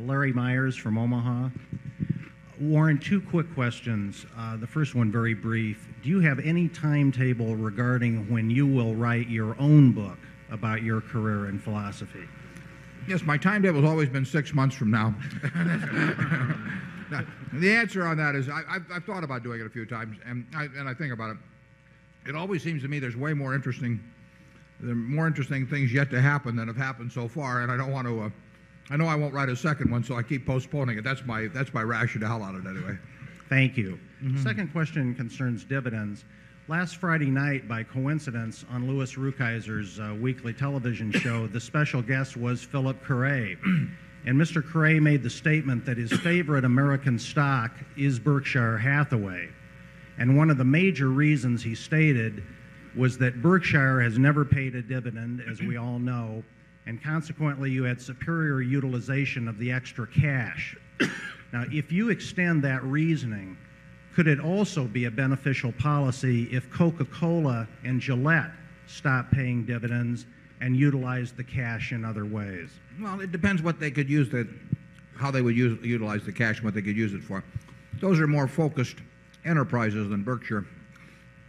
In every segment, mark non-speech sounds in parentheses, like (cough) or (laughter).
Larry Myers from Omaha. Warren, two quick questions. Uh, the first one, very brief. Do you have any timetable regarding when you will write your own book about your career in philosophy? Yes, my timetable has always been six months from now. (laughs) now the answer on that is I, I've, I've thought about doing it a few times, and I, and I think about it. It always seems to me there's way more interesting, there are more interesting things yet to happen than have happened so far, and I don't want to. Uh, I know I won't write a second one, so I keep postponing it. That's my that's my rationale on it anyway. Thank you. Second question concerns dividends. Last Friday night, by coincidence, on Louis Rukeyser's uh, weekly television show, the special guest was Philip Carret. (clears throat) And Mr. Carret made the statement that his favorite American stock is Berkshire Hathaway. And one of the major reasons he stated was that Berkshire has never paid a dividend, as we all know, and consequently you had superior utilization of the extra cash. (coughs) Now, if you extend that reasoning, could it also be a beneficial policy if Coca Cola and Gillette stop paying dividends and utilize the cash in other ways? Well, it depends what they could use the, how they would use, utilize the cash and what they could use it for. Those are more focused enterprises than Berkshire,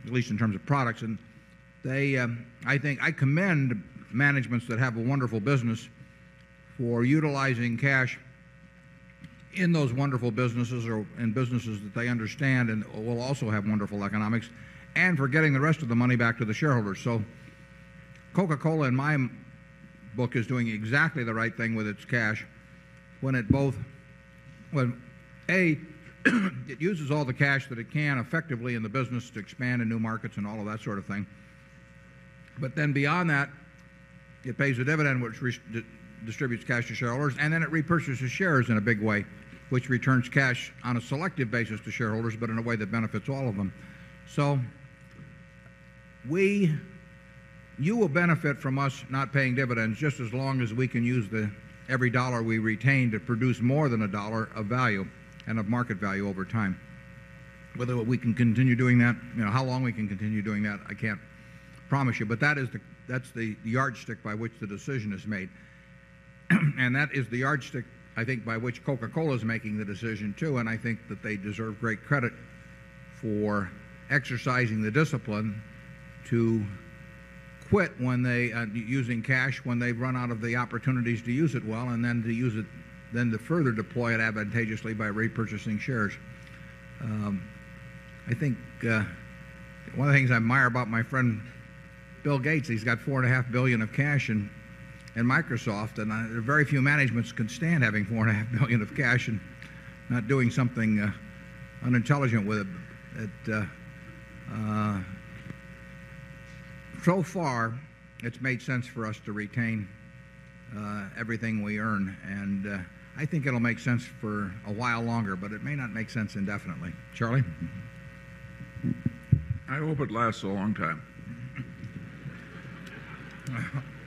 at least in terms of products. And they, um, I think, I commend managements that have a wonderful business for utilizing cash in those wonderful businesses or in businesses that they understand and will also have wonderful economics and for getting the rest of the money back to the shareholders. So Coca-Cola in my book is doing exactly the right thing with its cash when it both when A (clears throat) it uses all the cash that it can effectively in the business to expand in new markets and all of that sort of thing. But then beyond that, it pays a dividend which distributes cash to shareholders and then it repurchases shares in a big way which returns cash on a selective basis to shareholders but in a way that benefits all of them. So we you will benefit from us not paying dividends just as long as we can use the every dollar we retain to produce more than a dollar of value and of market value over time. Whether we can continue doing that, you know, how long we can continue doing that, I can't promise you, but that is the that's the yardstick by which the decision is made. (clears throat) and that is the yardstick I think by which Coca-Cola is making the decision too and I think that they deserve great credit for exercising the discipline to quit when they uh, using cash when they've run out of the opportunities to use it well and then to use it then to further deploy it advantageously by repurchasing shares. Um, I think uh, one of the things I admire about my friend Bill Gates, he's got 4.5 billion of cash in, in Microsoft, and uh, there are very few managements can stand having 4.5 (laughs) billion of cash and not doing something uh, unintelligent with it. it uh, uh, so far, it's made sense for us to retain uh, everything we earn, and uh, I think it'll make sense for a while longer, but it may not make sense indefinitely. Charlie? I hope it lasts a long time. Uh-huh. (laughs)